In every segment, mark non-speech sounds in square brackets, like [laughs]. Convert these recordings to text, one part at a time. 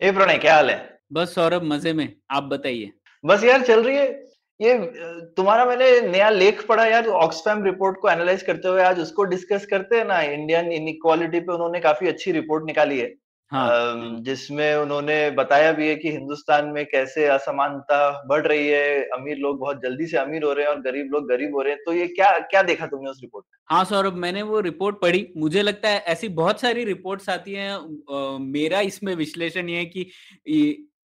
ए प्रणय क्या हाल है? बस सौरभ मज़े में। आप बताइए। बस यार चल रही है। ये तुम्हारा मैंने नया लेख पढ़ा यार ऑक्सफैम रिपोर्ट को एनालाइज करते हुए आज उसको डिस्कस करते हैं ना इंडियन इनइक्वालिटी पे उन्होंने काफ़ी अच्छी रिपोर्ट निकाली है। हाँ। जिसमें उन्होंने बताया भी है कि हिंदुस्तान में कैसे असमानता बढ़ रही है अमीर लोग बहुत जल्दी से अमीर हो रहे हैं और गरीब लोग गरीब हो रहे हैं। तो ये क्या क्या देखा तुमने उस रिपोर्ट में? हाँ सौरभ मैंने वो रिपोर्ट पढ़ी। मुझे लगता है ऐसी बहुत सारी रिपोर्ट्स आती हैं। मेरा इसमें विश्लेषण ये है कि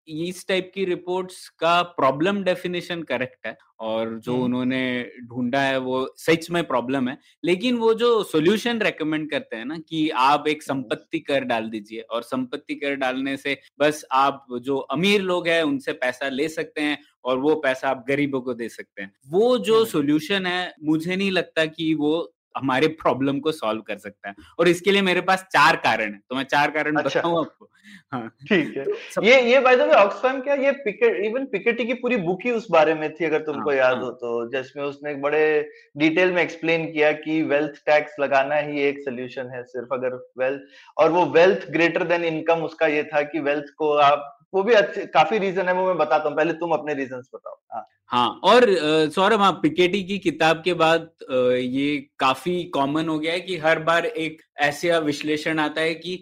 इस टाइप की रिपोर्ट्स का प्रॉब्लम डेफिनेशन करेक्ट है और जो हम्म। उन्होंने ढूंढा है वो सच में प्रॉब्लम है लेकिन वो जो सॉल्यूशन रेकमेंड करते हैं ना कि आप एक संपत्ति कर डाल दीजिए और संपत्ति कर डालने से बस आप जो अमीर लोग हैं उनसे पैसा ले सकते हैं और वो पैसा आप गरीबों को दे सकते हैं वो जो हम्म। सॉल्यूशन है मुझे नहीं लगता कि वो हमारे प्रॉब्लम को सॉल्व कर सकता है और इसके लिए मेरे पास चार कारण है तो मैं चार कारण अच्छा। बताऊँ आपको हाँ ठीक है तो सब- ये ये बाय द वे ऑक्सफैम क्या ये पिकेट इवन पिकेटी की पूरी बुक ही उस बारे में थी अगर तुमको हाँ, याद हाँ। हो तो जिसमें उसने बड़े डिटेल में एक्सप्लेन किया कि वेल्थ टैक्स लगाना ही एक सोल्यूशन है सिर्फ़ अगर वेल्थ और वो वेल्थ ग्रेटर देन इनकम उसका ये था कि वेल्थ को आप वो भी अच्छे, काफ़ी रीजन है, वो मैं बताता हूँ। पहले तुम अपने रीजंस बताओ। हाँ। हाँ और सौरभ हाँ पिकेटी की किताब के बाद ये काफ़ी कॉमन हो गया है कि हर बार एक ऐसा विश्लेषण आता है कि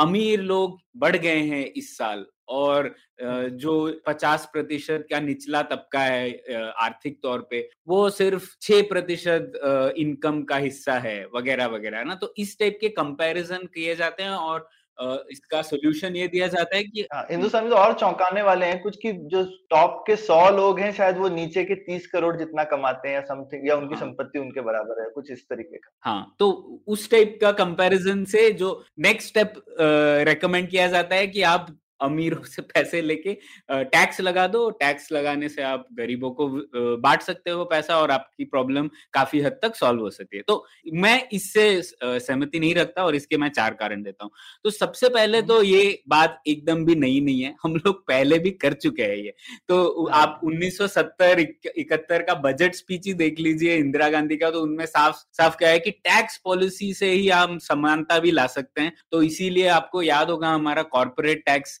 अमीर लोग बढ़ गए हैं इस साल और जो 50 प्रतिशत का निचला तबका है आर्थिक तौर पे, वो सिर्फ़ 6 प्रतिशत इनकम का हिस्सा है, वगैरह वगैरह ना? तो इस टाइप के कंपैरिजन किए जाते हैं और इसका सोल्यूशन ये दिया जाता है कि हाँ हिंदुस्तान में तो और चौंकाने वाले हैं कुछ की जो टॉप के सौ लोग हैं शायद वो नीचे के तीस करोड़ जितना कमाते हैं या समथिंग या उनकी हाँ। संपत्ति उनके बराबर है कुछ इस तरीके का हाँ तो उस टाइप का कंपैरिजन से जो नेक्स्ट स्टेप रेकमेंड किया जाता है कि आप अमीरों [laughs] से पैसे लेके टैक्स लगा दो टैक्स लगाने से आप गरीबों को बांट सकते हो पैसा और आपकी प्रॉब्लम काफ़ी हद तक सॉल्व हो सकती है तो मैं इससे सहमति नहीं रखता और इसके मैं चार कारण देता हूँ। तो सबसे पहले तो ये बात एकदम भी नई नहीं है हम लोग पहले भी कर चुके हैं ये। तो हाँ। आप 1970 इकहत्तर का बजट स्पीच ही देख लीजिए इंदिरा गांधी का तो उनमें साफ़ साफ़ क्या है कि टैक्स पॉलिसी से ही हम समानता भी ला सकते हैं। तो इसीलिए आपको याद होगा हमारा corporate tax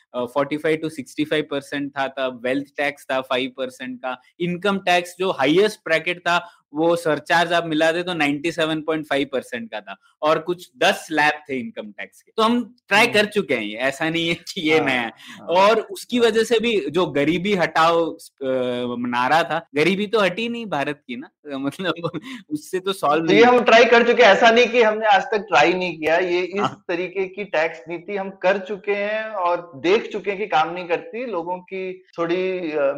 forty five to sixty five percent था तब वेल्थ टैक्स था फाइव परसेंट का। इनकम टैक्स जो हाईएस्ट ब्रैकेट था वो सरचार्ज आप मिला दे तो 97.5 परसेंट का था। और कुछ 10 स्लैब थे इनकम टैक्स के। तो हम ट्राई कर चुके हैं ये ऐसा नहीं है कि ये हाँ, नया है। हाँ। और उसकी वजह से भी जो गरीबी हटाओ नारा था गरीबी तो हटी नहीं भारत की ना मतलब [laughs] उससे तो सॉल्व तो ये हम ट्राई कर चुके हैं ऐसा नहीं कि हमने आज तक ट्राई नहीं किया ये इस। तरीके की टैक्स नीति हम कर चुके हैं और देख चुके हैं कि काम नहीं करती लोगों की थोड़ी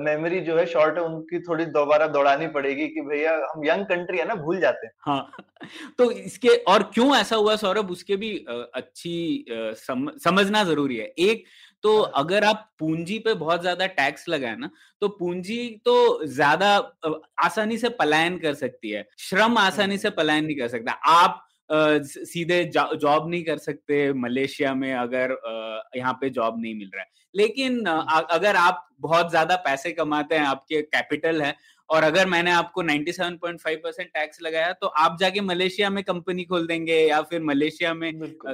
मेमोरी जो है शॉर्ट है उनकी थोड़ी दोबारा दौड़ानी पड़ेगी कि भैया हम यंग कंट्री है ना भूल जाते हैं। हाँ [laughs] तो इसके और क्यों ऐसा हुआ सौरभ? उसके भी अच्छी सम, समझना ज़रूरी है। एक तो हाँ। अगर आप पूंजी पे बहुत ज़्यादा टैक्स लगाए ना तो पूंजी तो ज़्यादा आसानी से पलायन कर सकती है। श्रम आसानी से पलायन नहीं कर सकता। आप सीधे जॉब नहीं कर सकते। मलेशिया में अगर यहाँ पे जॉब नहीं मिल रहा है। लेकिन अ- अगर आप बहुत ज़्यादा पैसे कमाते हैं आपके कैपिटल है और अगर मैंने आपको 97.5 परसेंट टैक्स लगाया तो आप जाके मलेशिया में कंपनी खोल देंगे या फिर मलेशिया में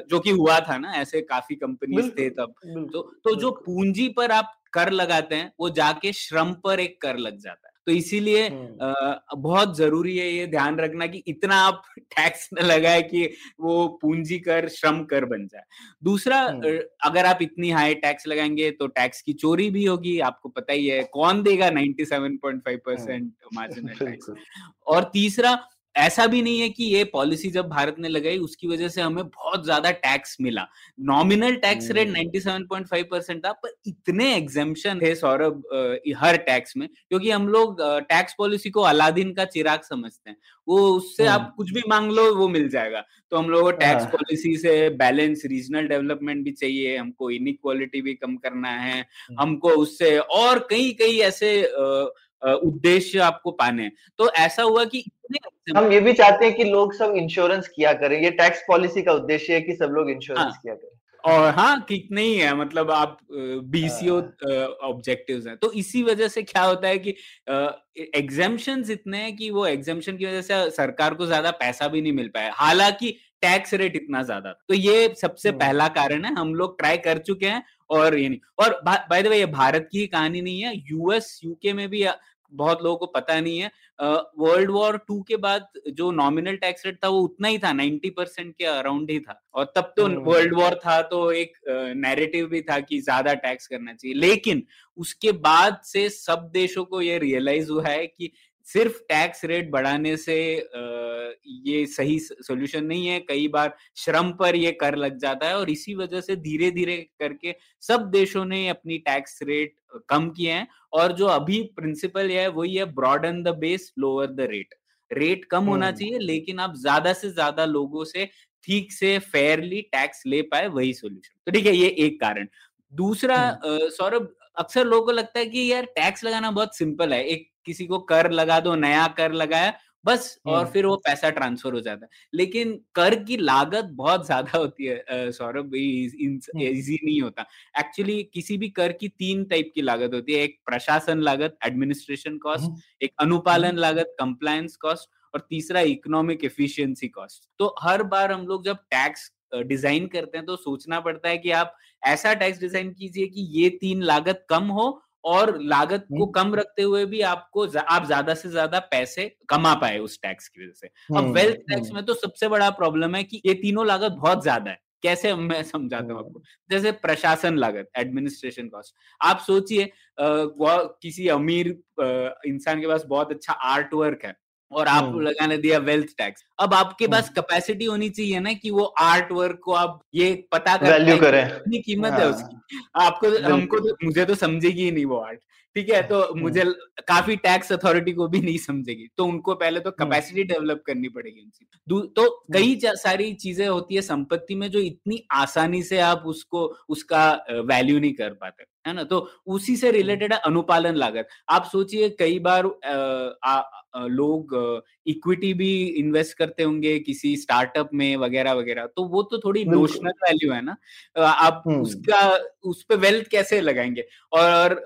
जो कि हुआ था ना ऐसे काफ़ी कंपनीज़ थे तब। तो तो जो पूंजी पर आप कर लगाते हैं वो जाके श्रम पर एक कर लग जाता है। तो इसीलिए हम्म। बहुत ज़रूरी है ये ध्यान रखना कि इतना आप [laughs] टैक्स न लगाए कि वो पूंजी कर श्रम कर बन जाए दूसरा हम्म। अगर आप इतनी हाई टैक्स लगाएँगे तो टैक्स की चोरी भी होगी आपको पता ही है कौन देगा 97.5 परसेंट मार्जिनल [laughs] टैक्स और तीसरा ऐसा भी नहीं है कि ये पॉलिसी जब भारत ने लगाई उसकी वजह से हमें बहुत ज़्यादा टैक्स मिला नॉमिनल टैक्स रेट 97.5 परसेंट था पर इतने एग्जामेशन है सौरभ हर टैक्स में क्योंकि हम लोग टैक्स पॉलिसी को अलादीन का चिराग समझते हैं वो उससे आप हम्म। कुछ भी मांग लो वो मिल जाएगा तो हम लोग को टैक्स हाँ। पॉलिसी से बैलेंस रीजनल डेवलपमेंट भी चाहिए हमको इनइक्वालिटी भी कम करना है हम्म। हमको उससे और कई कई ऐसे अ, उद्देश्य आपको पाने हैं। तो ऐसा हुआ कि हम ये भी चाहते हैं कि लोग सब इंश्योरेंस किया करें। ये टैक्स पॉलिसी का उद्देश्य है कि सब लोग इंश्योरेंस हाँ। किया करें। और हाँ कितने ही है मतलब आप बीसीओ ऑब्जेक्टिव्स हैं। तो इसी वजह से क्या होता है कि एग्जामेशन इतने हैं कि वो एग्जामेशन की वजह से सरकार को ज़्यादा पैसा भी नहीं मिल पाया। हालाँकि टैक्स रेट इतना ज़्यादा तो ये सबसे हम्म। पहला कारण है हम लोग ट्राई कर चुके हैं और ये नहीं। और बाय द वे ये भारत की कहानी नहीं है। यूएस यूके में भी बहुत लोगों को पता नहीं है। वर्ल्ड वॉर टू के बाद जो नॉमिनल टैक्स रेट था वो उतना ही था 90 परसेंट के अराउंड ही था। और तब तो हम्म। वर्ल्ड वॉर था तो एक नैरेटिव भी था कि ज़्यादा टैक्स करना चाहिए। लेकिन उसके बाद से सब देशों को ये रियलाइज़ हुआ है कि सिर्फ़ टैक्स रेट बढ़ाने से ये सही सोल्यूशन नहीं है। कई बार श्रम पर ये कर लग जाता है और इसी वजह से धीरे धीरे करके सब देशों ने अपनी टैक्स रेट कम किए हैं और जो अभी प्रिंसिपल है वही है broaden the base lower the rate. Rate कम होना। चाहिए लेकिन आप ज़्यादा से ज़्यादा लोगों से ठीक से फेयरली टैक्स ले पाए वही सोल्यूशन। तो ठीक है ये एक कारण। दूसरा। सौरभ अक्सर लोगों को लगता है कि यार टैक्स लगाना बहुत सिंपल है। एक किसी को कर लगा दो नया कर लगाया बस और हम्म। फिर वो पैसा ट्रांसफ़र हो जाता है लेकिन कर की लागत बहुत ज़्यादा होती है सौरभ हम्म। इजी नहीं होता एक्चुअली किसी भी कर की तीन टाइप की लागत होती है एक प्रशासन लागत एडमिनिस्ट्रेशन कॉस्ट हम्म। एक अनुपालन लागत कंप्लायंस कॉस्ट और तीसरा इकोनॉमिक एफिशिएंसी कॉस्ट तो हर बार हम लोग जब टैक्स डिज़ाइन करते हैं तो सोचना पड़ता है कि आप ऐसा टैक्स डिज़ाइन कीजिए कि ये तीन लागत कम हो और लागत को हम्म। कम रखते हुए भी आपको जा, आप ज़्यादा से ज़्यादा पैसे कमा पाए उस टैक्स की वजह से। अब हम्म, वेल्थ टैक्स हम्म। में तो सबसे बड़ा प्रॉब्लम है कि ये तीनों लागत बहुत ज़्यादा है। कैसे मैं समझाता हूँ आपको? जैसे प्रशासन लागत एडमिनिस्ट्रेशन कॉस्ट आप सोचिए किसी अमीर इंसान के पास बहुत अच्छा आर्ट वर्क है। और आप हम्म। लगाने दिया वेल्थ टैक्स अब आपके पास हम्म। कैपेसिटी होनी चाहिए ना कि वो आर्ट वर्क को आप ये पता कर कि करें। कितनी कीमत है हाँ, उसकी आपको हमको तो मुझे तो समझेगी ही नहीं वो आर्ट ठीक है तो। मुझे काफ़ी टैक्स अथॉरिटी को भी नहीं समझेगी तो उनको पहले तो। कैपेसिटी डेवलप करनी पड़ेगी उनकी तो कई सारी चीज़ें होती है संपत्ति में जो इतनी आसानी से आप उसको उसका वैल्यू नहीं कर पाते है ना? तो उसी से रिलेटेड है अनुपालन लागत। आप सोचिए कई बार आ, आ, आ, लोग इक्विटी भी इन्वेस्ट करते होंगे किसी स्टार्टअप में वगैरह वगैरह तो वो तो थोड़ी इमोशनल नोशनल वैल्यू है ना? आप। उसका उस पर वेल्थ कैसे लगाएँगे? और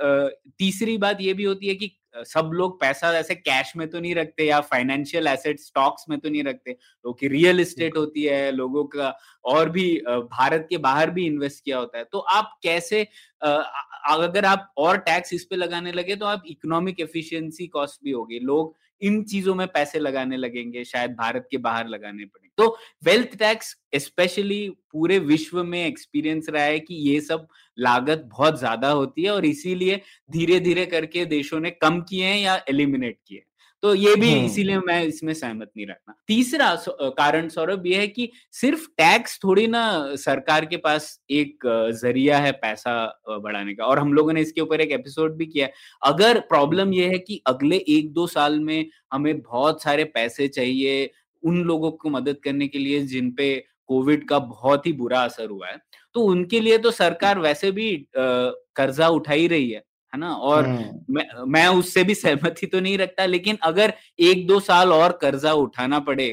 तीसरी बात ये भी होती है कि सब लोग पैसा ऐसे कैश में तो नहीं रखते या फाइनेंशियल एसेट स्टॉक्स में तो नहीं रखते। लोग की रियल इस्टेट होती है लोगों का और भी भारत के बाहर भी इन्वेस्ट किया होता है। तो आप कैसे अगर आप और टैक्स इस पे लगाने लगे तो आप इकोनॉमिक एफिशिएंसी कॉस्ट भी होगी। लोग इन चीज़ों में पैसे लगाने लगेंगे, शायद भारत के बाहर लगाने पड़े तो वेल्थ टैक्स स्पेशली पूरे विश्व में एक्सपीरियंस रहा है कि ये सब लागत बहुत ज़्यादा होती है और इसीलिए धीरे धीरे करके देशों ने कम किए हैं या एलिमिनेट किए हैं। तो ये भी हम्म। इसीलिए मैं इसमें सहमत नहीं रखना तीसरा कारण सौरभ ये है कि सिर्फ़ टैक्स थोड़ी ना सरकार के पास एक ज़रिया है पैसा बढ़ाने का। और हम लोगों ने इसके ऊपर एक एपिसोड भी किया है। अगर प्रॉब्लम यह है कि अगले एक दो साल में हमें बहुत सारे पैसे चाहिए उन लोगों को मदद करने के लिए जिन पे कोविड का बहुत ही बुरा असर हुआ है तो उनके लिए तो सरकार वैसे भी कर्जा उठा ही रही है। है ना? और हम्म। मैं मैं उससे भी सहमति तो नहीं रखता लेकिन अगर एक दो साल और कर्जा उठाना पड़े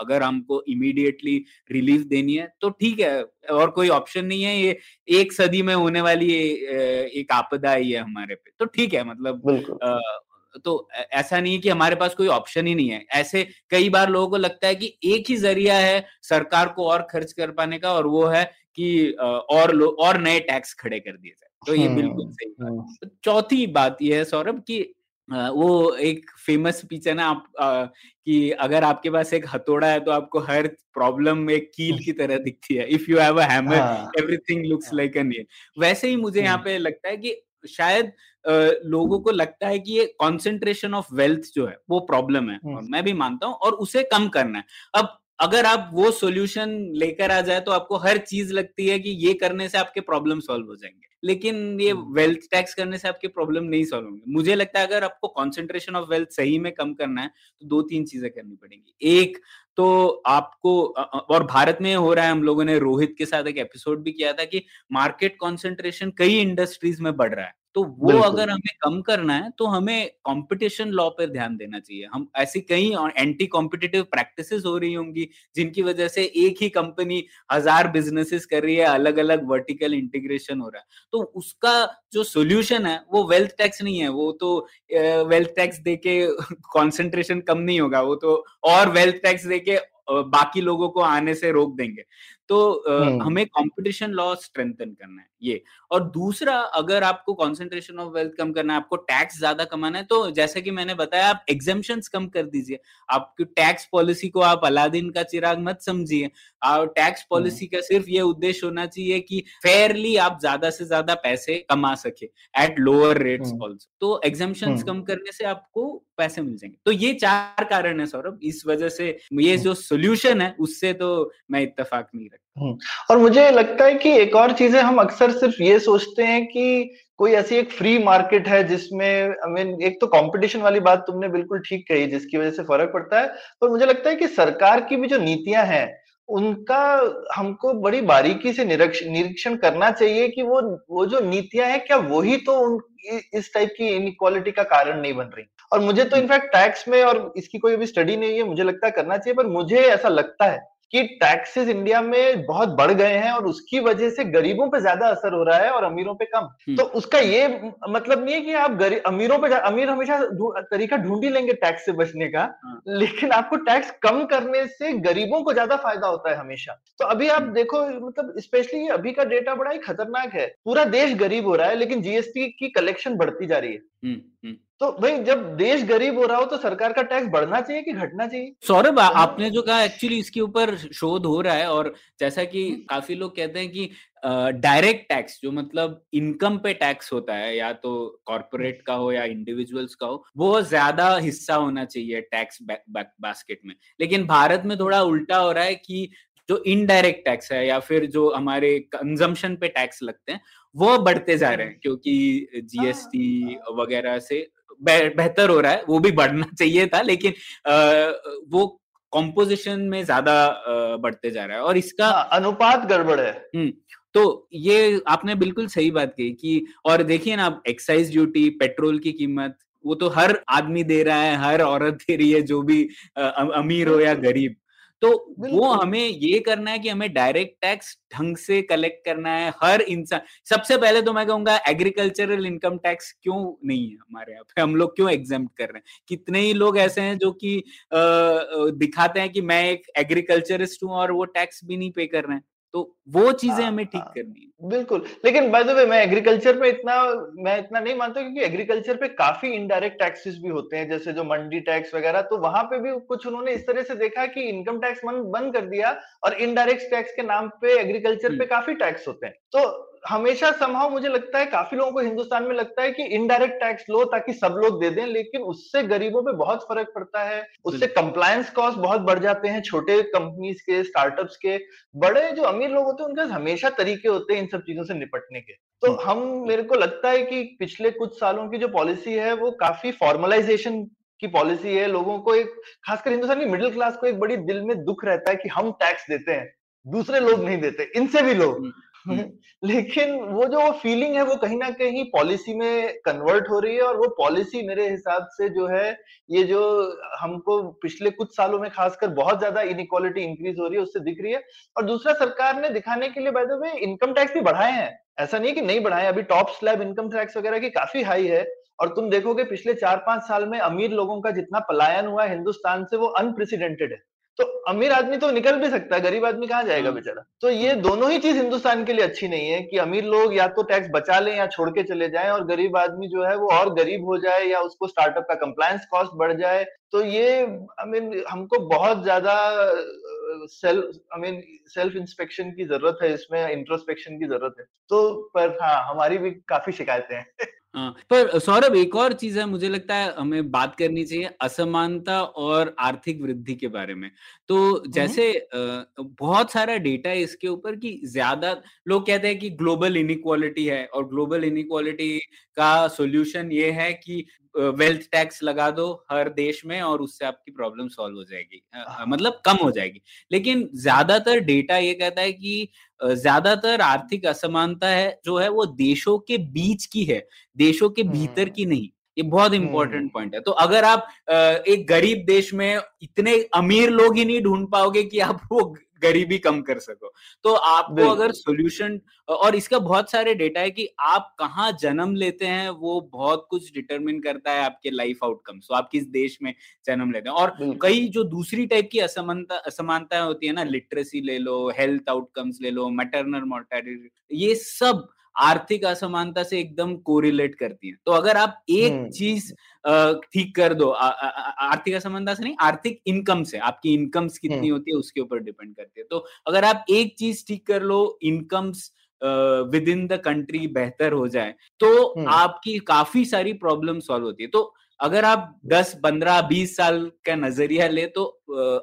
अगर हमको इमीडिएटली रिलीफ देनी है तो ठीक है और कोई ऑप्शन नहीं है ये एक सदी में होने वाली एक आपदा ही है हमारे पे तो ठीक है मतलब अ, तो ऐसा नहीं है कि हमारे पास कोई ऑप्शन ही नहीं है। ऐसे कई बार लोगों को लगता है कि एक ही ज़रिया है सरकार को और खर्च कर पाने का और वो है कि और और नए टैक्स खड़े कर दिए जाए। तो ये बिल्कुल हम्म, सही हम्म। चौथी बात यह है सौरभ कि वो एक फ़ेमस स्पीच है ना आप कि अगर आपके पास एक हथौड़ा है तो आपको हर प्रॉब्लम एक कील की तरह दिखती है। If you have a hammer हाँ। एवरीथिंग लुक्स हाँ। लाइक अ नेल वैसे ही मुझे यहाँ हम्म। पे लगता है कि शायद लोगों को लगता है कि ये कॉन्सेंट्रेशन ऑफ़ वेल्थ जो है वो प्रॉब्लम है। और मैं भी मानता हूँ और उसे कम करना है। अब अगर आप वो सॉल्यूशन लेकर आ जाए तो आपको हर चीज़ लगती है कि ये करने से आपके प्रॉब्लम सॉल्व हो जाएँगे। लेकिन ये वेल्थ हम्म। टैक्स करने से आपके प्रॉब्लम नहीं सॉल्व होंगे। मुझे लगता है अगर आपको कॉन्सेंट्रेशन ऑफ़ वेल्थ सही में कम करना है तो दो तीन चीज़ें करनी पड़ेंगी। एक तो आपको और भारत में हो रहा है हम लोगों ने रोहित के साथ एक एपिसोड भी किया था कि मार्केट कॉन्सेंट्रेशन कई इंडस्ट्रीज़ में बढ़ रहा है। तो वो अगर हमें कम करना है तो हमें कंपटीशन लॉ पर ध्यान देना चाहिए। हम ऐसी कई एंटी कॉम्पिटिटिव प्रैक्टिसेस हो रही होंगी जिनकी वजह से एक ही कंपनी हज़ार बिजनेसेस कर रही है अलग अलग वर्टिकल इंटीग्रेशन हो रहा है। तो उसका जो सोल्यूशन है वो वेल्थ टैक्स नहीं है वो तो वेल्थ टैक्स देके [laughs] कॉन्सेंट्रेशन कम नहीं होगा वो तो और वेल्थ टैक्स देके बाकी लोगों को आने से रोक देंगे। तो हम्म। हमें कंपटीशन लॉ स्ट्रेंथन करना है ये और दूसरा अगर आपको कंसंट्रेशन ऑफ़ वेल्थ कम करना है आपको टैक्स ज़्यादा कमाना है तो जैसे कि मैंने बताया आप एग्जामेशन कम कर दीजिए आपकी टैक्स पॉलिसी को आप अलादीन का चिराग मत समझिए और टैक्स पॉलिसी हम्म। का सिर्फ़ ये उद्देश्य होना चाहिए कि फेयरली आप ज़्यादा से ज़्यादा पैसे कमा सके एट लोअर रेट्स ऑल्सो तो एग्जामेशन हम्म। कम करने से आपको पैसे मिल जाएँगे तो ये चार कारण है सौरभ इस वजह से ये जो सोल्यूशन है उससे तो मैं इतफाक नहीं रखता। और मुझे लगता है कि एक और चीज़ है हम अक्सर सिर्फ़ ये सोचते हैं कि कोई ऐसी एक फ्री मार्केट है जिसमें आई मीन एक तो कंपटीशन वाली बात तुमने बिल्कुल ठीक कही जिसकी वजह से फ़र्क पड़ता है। पर मुझे लगता है कि सरकार की भी जो नीतियाँ हैं उनका हमको बड़ी बारीकी से निरीक्षण करना चाहिए कि वो वो जो नीतियाँ हैं क्या वही तो उन इस टाइप की इनक्वालिटी का कारण नहीं बन रही। और मुझे तो इनफैक्ट टैक्स में और इसकी कोई अभी स्टडी नहीं है मुझे लगता है करना चाहिए पर मुझे ऐसा लगता है कि टैक्सेस इंडिया में बहुत बढ़ गए हैं और उसकी वजह से गरीबों पे ज़्यादा असर हो रहा है और अमीरों पे कम हम्म। तो उसका ये मतलब नहीं है कि आप अमीरों पे अमीर हमेशा तरीका ढूंढ ही लेंगे टैक्स से बचने का हाँ। लेकिन आपको टैक्स कम करने से गरीबों को ज़्यादा फ़ायदा होता है हमेशा तो अभी आप हम्म। देखो मतलब स्पेशली अभी का डेटा बड़ा ही खतरनाक है पूरा देश गरीब हो रहा है लेकिन जीएसटी की कलेक्शन बढ़ती जा रही है हम्म, तो भाई जब देश गरीब हो रहा हो तो सरकार का टैक्स बढ़ना चाहिए कि घटना चाहिए सौरभ आपने जो कहा एक्चुअली इसके ऊपर शोध हो रहा है और जैसा कि हम्म। काफ़ी लोग कहते हैं कि डायरेक्ट टैक्स जो मतलब इनकम पे टैक्स होता है या तो कॉरपोरेट का हो या इंडिविजुअल्स का हो वो ज़्यादा हिस्सा होना चाहिए टैक्स बास्केट में लेकिन भारत में थोड़ा उल्टा हो रहा है कि जो इनडायरेक्ट टैक्स है या फिर जो हमारे कंजम्पशन पे टैक्स लगते हैं वो बढ़ते जा रहे हैं क्योंकि जीएसटी हाँ। वगैरह से बेहतर हो रहा है वो भी बढ़ना [laughs] चाहिए था लेकिन वो कॉम्पोजिशन में ज़्यादा बढ़ते जा रहा है और इसका हाँ, अनुपात गड़बड़ है। तो ये आपने बिल्कुल सही बात कही कि और देखिए ना एक्साइज ड्यूटी पेट्रोल की कीमत वो तो हर आदमी दे रहा है हर औरत दे रही है जो भी अमीर हो या गरीब। तो वो हमें ये करना है कि हमें डायरेक्ट टैक्स ढंग से कलेक्ट करना है हर इंसान सबसे पहले तो मैं कहूँगा एग्रीकल्चरल इनकम टैक्स क्यों नहीं है हमारे यहाँ पे? हम लोग क्यों एग्ज़ाम कर रहे हैं? कितने ही लोग ऐसे हैं जो कि दिखाते हैं कि मैं एक एग्रीकल्चरिस्ट हूँ और वो टैक्स भी नहीं पे कर रहे हैं। तो वो चीज़ें हमें ठीक हाँ। करनी है बिल्कुल लेकिन बाय द वे मैं एग्रीकल्चर पे इतना मैं इतना नहीं मानता क्योंकि एग्रीकल्चर पे काफ़ी इनडायरेक्ट टैक्सेस भी होते हैं जैसे जो मंडी टैक्स वगैरह तो वहाँ पे भी कुछ उन्होंने इस तरह से देखा कि इनकम टैक्स बंद कर दिया और इनडायरेक्ट टैक्स के नाम पे एग्रीकल्चर पे। काफ़ी टैक्स होते हैं तो हमेशा संभव मुझे लगता है काफ़ी लोगों को हिंदुस्तान में लगता है कि इनडायरेक्ट टैक्स लो ताकि सब लोग दे दें लेकिन उससे गरीबों पे बहुत फ़र्क पड़ता है। उससे कंप्लायंस कॉस्ट बहुत बढ़ जाते हैं छोटे कंपनीज़ के स्टार्टअप्स के। बड़े जो अमीर लोग होते हैं उनके हमेशा तरीके होते हैं इन सब चीज़ों से निपटने के। तो हम्म। हम मेरे को लगता है कि पिछले कुछ सालों की जो पॉलिसी है वो काफ़ी फॉर्मलाइजेशन की पॉलिसी है। लोगों को एक खासकर हिंदुस्तान की मिडिल क्लास को एक बड़ी दिल में दुख रहता है कि हम टैक्स देते हैं दूसरे लोग नहीं देते इनसे भी लोग। हम्म। [laughs] लेकिन वो जो फीलिंग है, वो कहीं ना कहीं पॉलिसी में कन्वर्ट हो रही है और वो पॉलिसी मेरे हिसाब से जो है, ये जो हमको पिछले कुछ सालों में खासकर बहुत ज़्यादा इनक्वालिटी इंक्रीज हो रही है, उससे दिख रही है। और दूसरा, सरकार ने दिखाने के लिए by the way income tax भी बढ़ाए हैं। ऐसा नहीं है कि नहीं बढ़ाए, अभी टॉप स्लैब इनकम टैक्स वगैरह की काफ़ी हाई है। और तुम देखोगे, पिछले चार पाँच साल में अमीर लोगों का जितना पलायन हुआ हिंदुस्तान से वो अनप्रेसिडेंटेड है। तो अमीर आदमी तो निकल भी सकता है गरीब आदमी कहाँ जाएगा हाँ। बेचारा? तो ये दोनों ही चीज़ हिंदुस्तान के लिए अच्छी नहीं है कि अमीर लोग या तो टैक्स बचा लें या छोड़ के चले जाएँ और गरीब आदमी जो है वो और गरीब हो जाए या उसको स्टार्टअप का कंप्लायंस कॉस्ट बढ़ जाए। तो ये आई मीन हमको बहुत ज़्यादा self I mean self inspection की ज़रूरत है इसमें इंट्रोस्पेक्शन की ज़रूरत है। तो पर हाँ हमारी भी काफ़ी शिकायतें हैं। [laughs] हाँ, पर सौरभ एक और चीज़ है मुझे लगता है हमें बात करनी चाहिए असमानता और आर्थिक वृद्धि के बारे में। तो जैसे बहुत सारा डेटा है इसके ऊपर कि ज़्यादा लोग कहते हैं कि ग्लोबल इनिक्वालिटी है और ग्लोबल इनिक्वालिटी का सॉल्यूशन ये है कि वेल्थ टैक्स लगा दो हर देश में और उससे आपकी प्रॉब्लम सॉल्व हो जाएगी। हाँ। मतलब कम हो जाएगी। लेकिन ज़्यादातर डेटा ये कहता है कि ज़्यादातर आर्थिक असमानता है जो है वो देशों के बीच की है देशों के भीतर हम्म। की नहीं। ये बहुत इंपॉर्टेंट पॉइंट है। तो अगर आप एक गरीब देश में इतने अमीर लोग ही नहीं ढूंढ पाओगे कि आप वो गरीबी कम कर सको। तो आपको अगर सोल्यूशन और इसका बहुत सारे डेटा है कि आप कहाँ जन्म लेते हैं वो बहुत कुछ डिटरमिन करता है आपके लाइफ आउटकम्स तो आप किस देश में जन्म लेते हैं। और कई जो दूसरी टाइप की असमानता असमानताएँ होती है ना लिटरेसी ले लो हेल्थ आउटकम्स ले लो मैटरनल मोर्टेलिटी ये सब आर्थिक असमानता से एकदम कोरिलेट करती है। तो अगर आप एक हम्म। चीज़ ठीक कर दो आर्थिक असमानता से नहीं आर्थिक इनकम से आपकी इनकम्स कितनी हम्म। होती है उसके ऊपर डिपेंड करती है तो अगर आप एक चीज़ ठीक कर लो incomes within the country बेहतर हो जाए तो हम्म। आपकी काफ़ी सारी प्रॉब्लम सॉल्व होती है तो अगर आप 10, 15, 20 साल का नज़रिया ले तो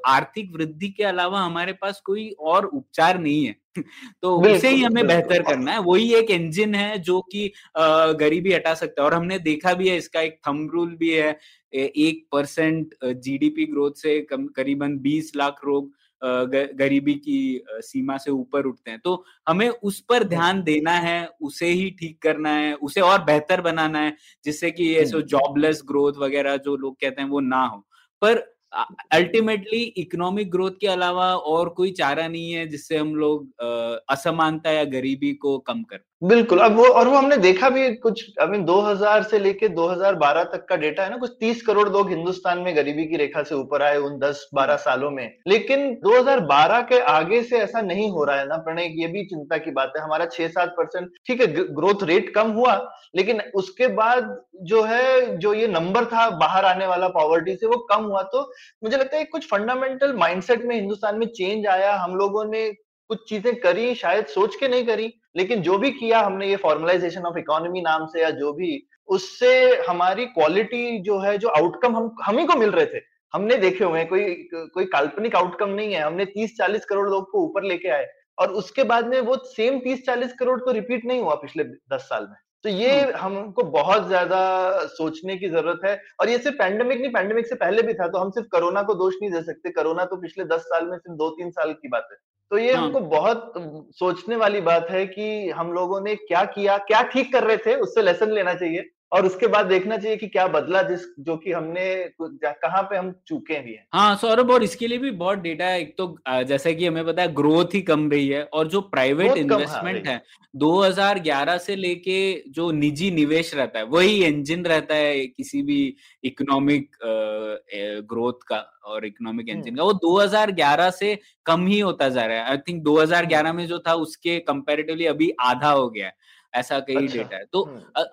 आर्थिक वृद्धि के अलावा हमारे पास कोई और उपचार नहीं है। [laughs] तो उसे ही हमें बेहतर करना है। वही एक इंजन है जो कि गरीबी हटा सकता है। और हमने देखा भी है इसका एक थम रूल भी है एक परसेंट जीडीपी ग्रोथ से करीबन 20 लाख लोग गरीबी की सीमा से ऊपर उठते हैं। तो हमें उस पर ध्यान देना है उसे ही ठीक करना है उसे और बेहतर बनाना है जिससे कि ये सो जॉबलेस ग्रोथ वगैरह जो लोग कहते हैं वो ना हो। पर अल्टीमेटली इकोनॉमिक ग्रोथ के अलावा और कोई चारा नहीं है जिससे हम लोग असमानता या गरीबी को कम कर बिल्कुल। अब वो और वो हमने देखा भी कुछ आई मीन 2000 से लेके 2012 तक का डेटा है ना कुछ 30 करोड़ लोग हिंदुस्तान में गरीबी की रेखा से ऊपर आए उन 10-12 सालों में। लेकिन 2012 के आगे से ऐसा नहीं हो रहा है ना प्रणय ये भी चिंता की बात है। हमारा 6-7 परसेंट ठीक है ग्रोथ रेट कम हुआ लेकिन उसके बाद जो है जो ये नंबर था बाहर आने वाला पॉवर्टी से वो कम हुआ। तो मुझे लगता है कुछ फंडामेंटल माइंडसेट में हिंदुस्तान में चेंज आया। हम लोगों ने कुछ चीज़ें करी शायद सोच के नहीं करी। लेकिन जो भी किया हमने ये फॉर्मलाइजेशन ऑफ़ इकोनॉमी नाम से या जो भी उससे हमारी क्वालिटी जो है जो आउटकम हम हम ही को मिल रहे थे। हमने देखे हुए हैं कोई कोई काल्पनिक आउटकम नहीं है। हमने 30-40 करोड़ लोग को ऊपर लेके आए और उसके बाद में वो सेम 30-40 करोड़ तो रिपीट नहीं हुआ पिछले 10 साल में। तो ये हाँ। हमको बहुत ज़्यादा सोचने की ज़रूरत है और ये सिर्फ़ पैंडेमिक नहीं पैंडेमिक से पहले भी था तो हम सिर्फ़ कोरोना को दोष नहीं दे सकते। कोरोना तो पिछले दस साल में सिर्फ़ दो तीन साल की बात है। तो ये हाँ. हमको बहुत सोचने वाली बात है कि हम लोगों ने क्या किया क्या ठीक कर रहे थे उससे लेसन लेना चाहिए और उसके बाद देखना चाहिए कि क्या बदला जिस जो कि हमने कहाँ पे हम चूके भी हैं। हाँ सौरभ और इसके लिए भी बहुत डेटा है। एक तो जैसा कि हमें पता है ग्रोथ ही कम रही है और जो प्राइवेट इन्वेस्टमेंट हाँ, है 2011 से लेके जो निजी निवेश रहता है वही इंजन रहता है किसी भी इकोनॉमिक ग्रोथ का और इकोनॉमिक इंजन का। वो 2011 से कम ही होता जा रहा है। आई थिंक 2011 में जो था उसके कंपेरेटिवली अभी आधा हो गया है। ऐसा कई अच्छा, डेटा है। तो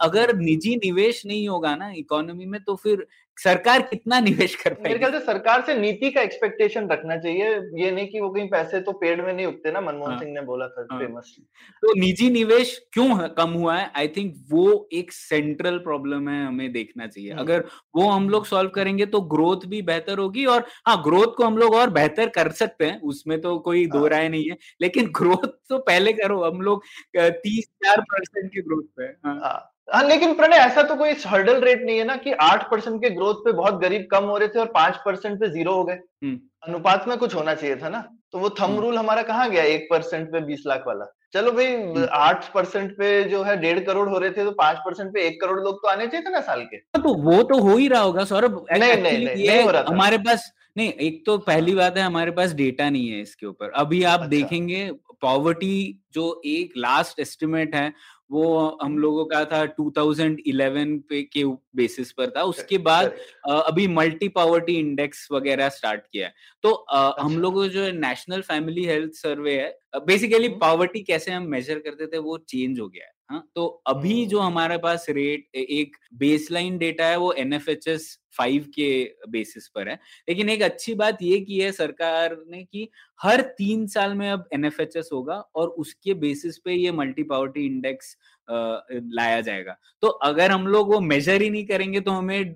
अगर निजी निवेश नहीं होगा ना इकोनॉमी में तो फिर सरकार कितना निवेश कर पाएगी? मेरे ख्याल से सरकार से नीति का एक्सपेक्टेशन रखना चाहिए। ये नहीं कि वो कहीं पैसे तो पेड़ में नहीं उगते ना मनमोहन हाँ, सिंह ने बोला था हाँ, फ़ेमस तो निजी निवेश क्यों कम हुआ है? आई थिंक वो एक सेंट्रल प्रॉब्लम है हमें देखना चाहिए। अगर वो हम लोग सॉल्व करेंगे तो ग्रोथ भी बेहतर होगी और हाँ ग्रोथ को हम लोग और बेहतर कर सकते हैं उसमें तो कोई दो राय नहीं है। लेकिन [laughs] ग्रोथ तो पहले करो हम लोग तीस चार परसेंट की ग्रोथ पे हाँ। हाँ लेकिन प्रणय ऐसा तो कोई हर्डल रेट नहीं है ना कि आठ परसेंट के ग्रोथ पे बहुत गरीब कम हो रहे थे और पाँच परसेंट पे ज़ीरो हो गए हम्म। अनुपात में कुछ होना चाहिए था ना तो वो थम रूल हम्म। हमारा कहाँ गया एक परसेंट पे बीस लाख वाला चलो भाई हम्म। आठ परसेंट पे जो है डेढ़ करोड़ हो रहे थे तो पाँच परसेंट पे एक करोड़ लोग तो आने चाहिए थे ना साल के हाँ, तो वो तो हो ही रहा होगा सौरभ नहीं नहीं नहीं, नहीं हो रहा हमारे पास नहीं एक तो पहली बात है हमारे पास डेटा नहीं है इसके ऊपर अभी आप अच्छा। देखेंगे पॉवर्टी जो एक लास्ट एस्टिमेट है वो हम लोगों का था 2011 पे के बेसिस पर था। उसके बाद अभी मल्टी पावर्टी इंडेक्स वगैरह स्टार्ट किया है। तो अच्छा। हम लोगों जो नेशनल फैमिली हेल्थ सर्वे है बेसिकली पावर्टी कैसे हम मेजर करते थे वो चेंज हो गया है। हाँ तो अभी जो हमारे पास रेट एक बेसलाइन डेटा है वो N F H S five के बेसिस पर है। लेकिन एक अच्छी बात ये की है सरकार ने कि हर तीन साल में अब एन एफ़ एच एस होगा और उसके बेसिस पे ये मल्टी पावर्टी इंडेक्स लाया जाएगा। तो अगर हम लोग वो मेजर ही नहीं करेंगे तो हमें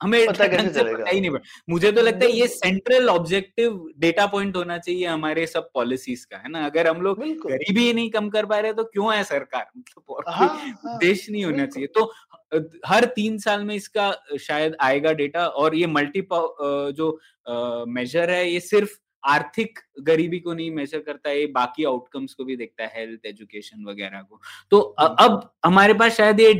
हमें पता कैसे चलेगा पता ही नहीं मुझे तो लगता है ये सेंट्रल ऑब्जेक्टिव डेटा पॉइंट होना चाहिए हमारे सब पॉलिसीज़ का है ना? अगर हम लोग गरीबी नहीं कम कर पा रहे तो क्यों है सरकार? मतलब हाँ, हाँ, उद्देश्य नहीं होना चाहिए। तो हर तीन साल में इसका शायद आएगा डेटा और ये मल्टी जो मेजर है ये सिर्फ़ आर्थिक गरीबी को नहीं मेजर करता है बाकी आउटकम्स को भी देखता है हेल्थ एजुकेशन वगैरह को। तो अब हमारे पास शायद ये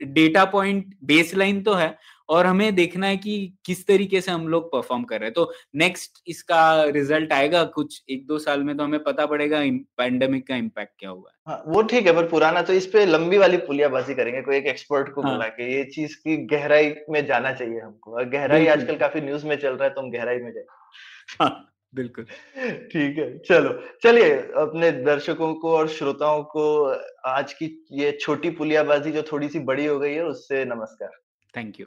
डेटा पॉइंट बेसलाइन तो है और हमें देखना है कि किस तरीके से हम लोग परफॉर्म कर रहे हैं। तो नेक्स्ट इसका रिज़ल्ट आएगा कुछ एक दो साल में तो हमें पता पड़ेगा पैंडेमिक का इम्पैक्ट क्या हुआ है। हाँ, वो ठीक है पर पुराना तो इस पे लंबी वाली पुलियाबाजी करेंगे कोई एक एक्सपर्ट को हाँ। बुला के ये चीज़ की गहराई में जाना चाहिए हमको। और गहराई आजकल काफ़ी न्यूज़ में चल रहा है तो हम गहराई में जाए हाँ, बिल्कुल। ठीक है चलो। चलिए अपने दर्शकों को और श्रोताओं को आज की ये छोटी पुलियाबाजी जो थोड़ी सी बड़ी हो गई है उससे नमस्कार। Thank you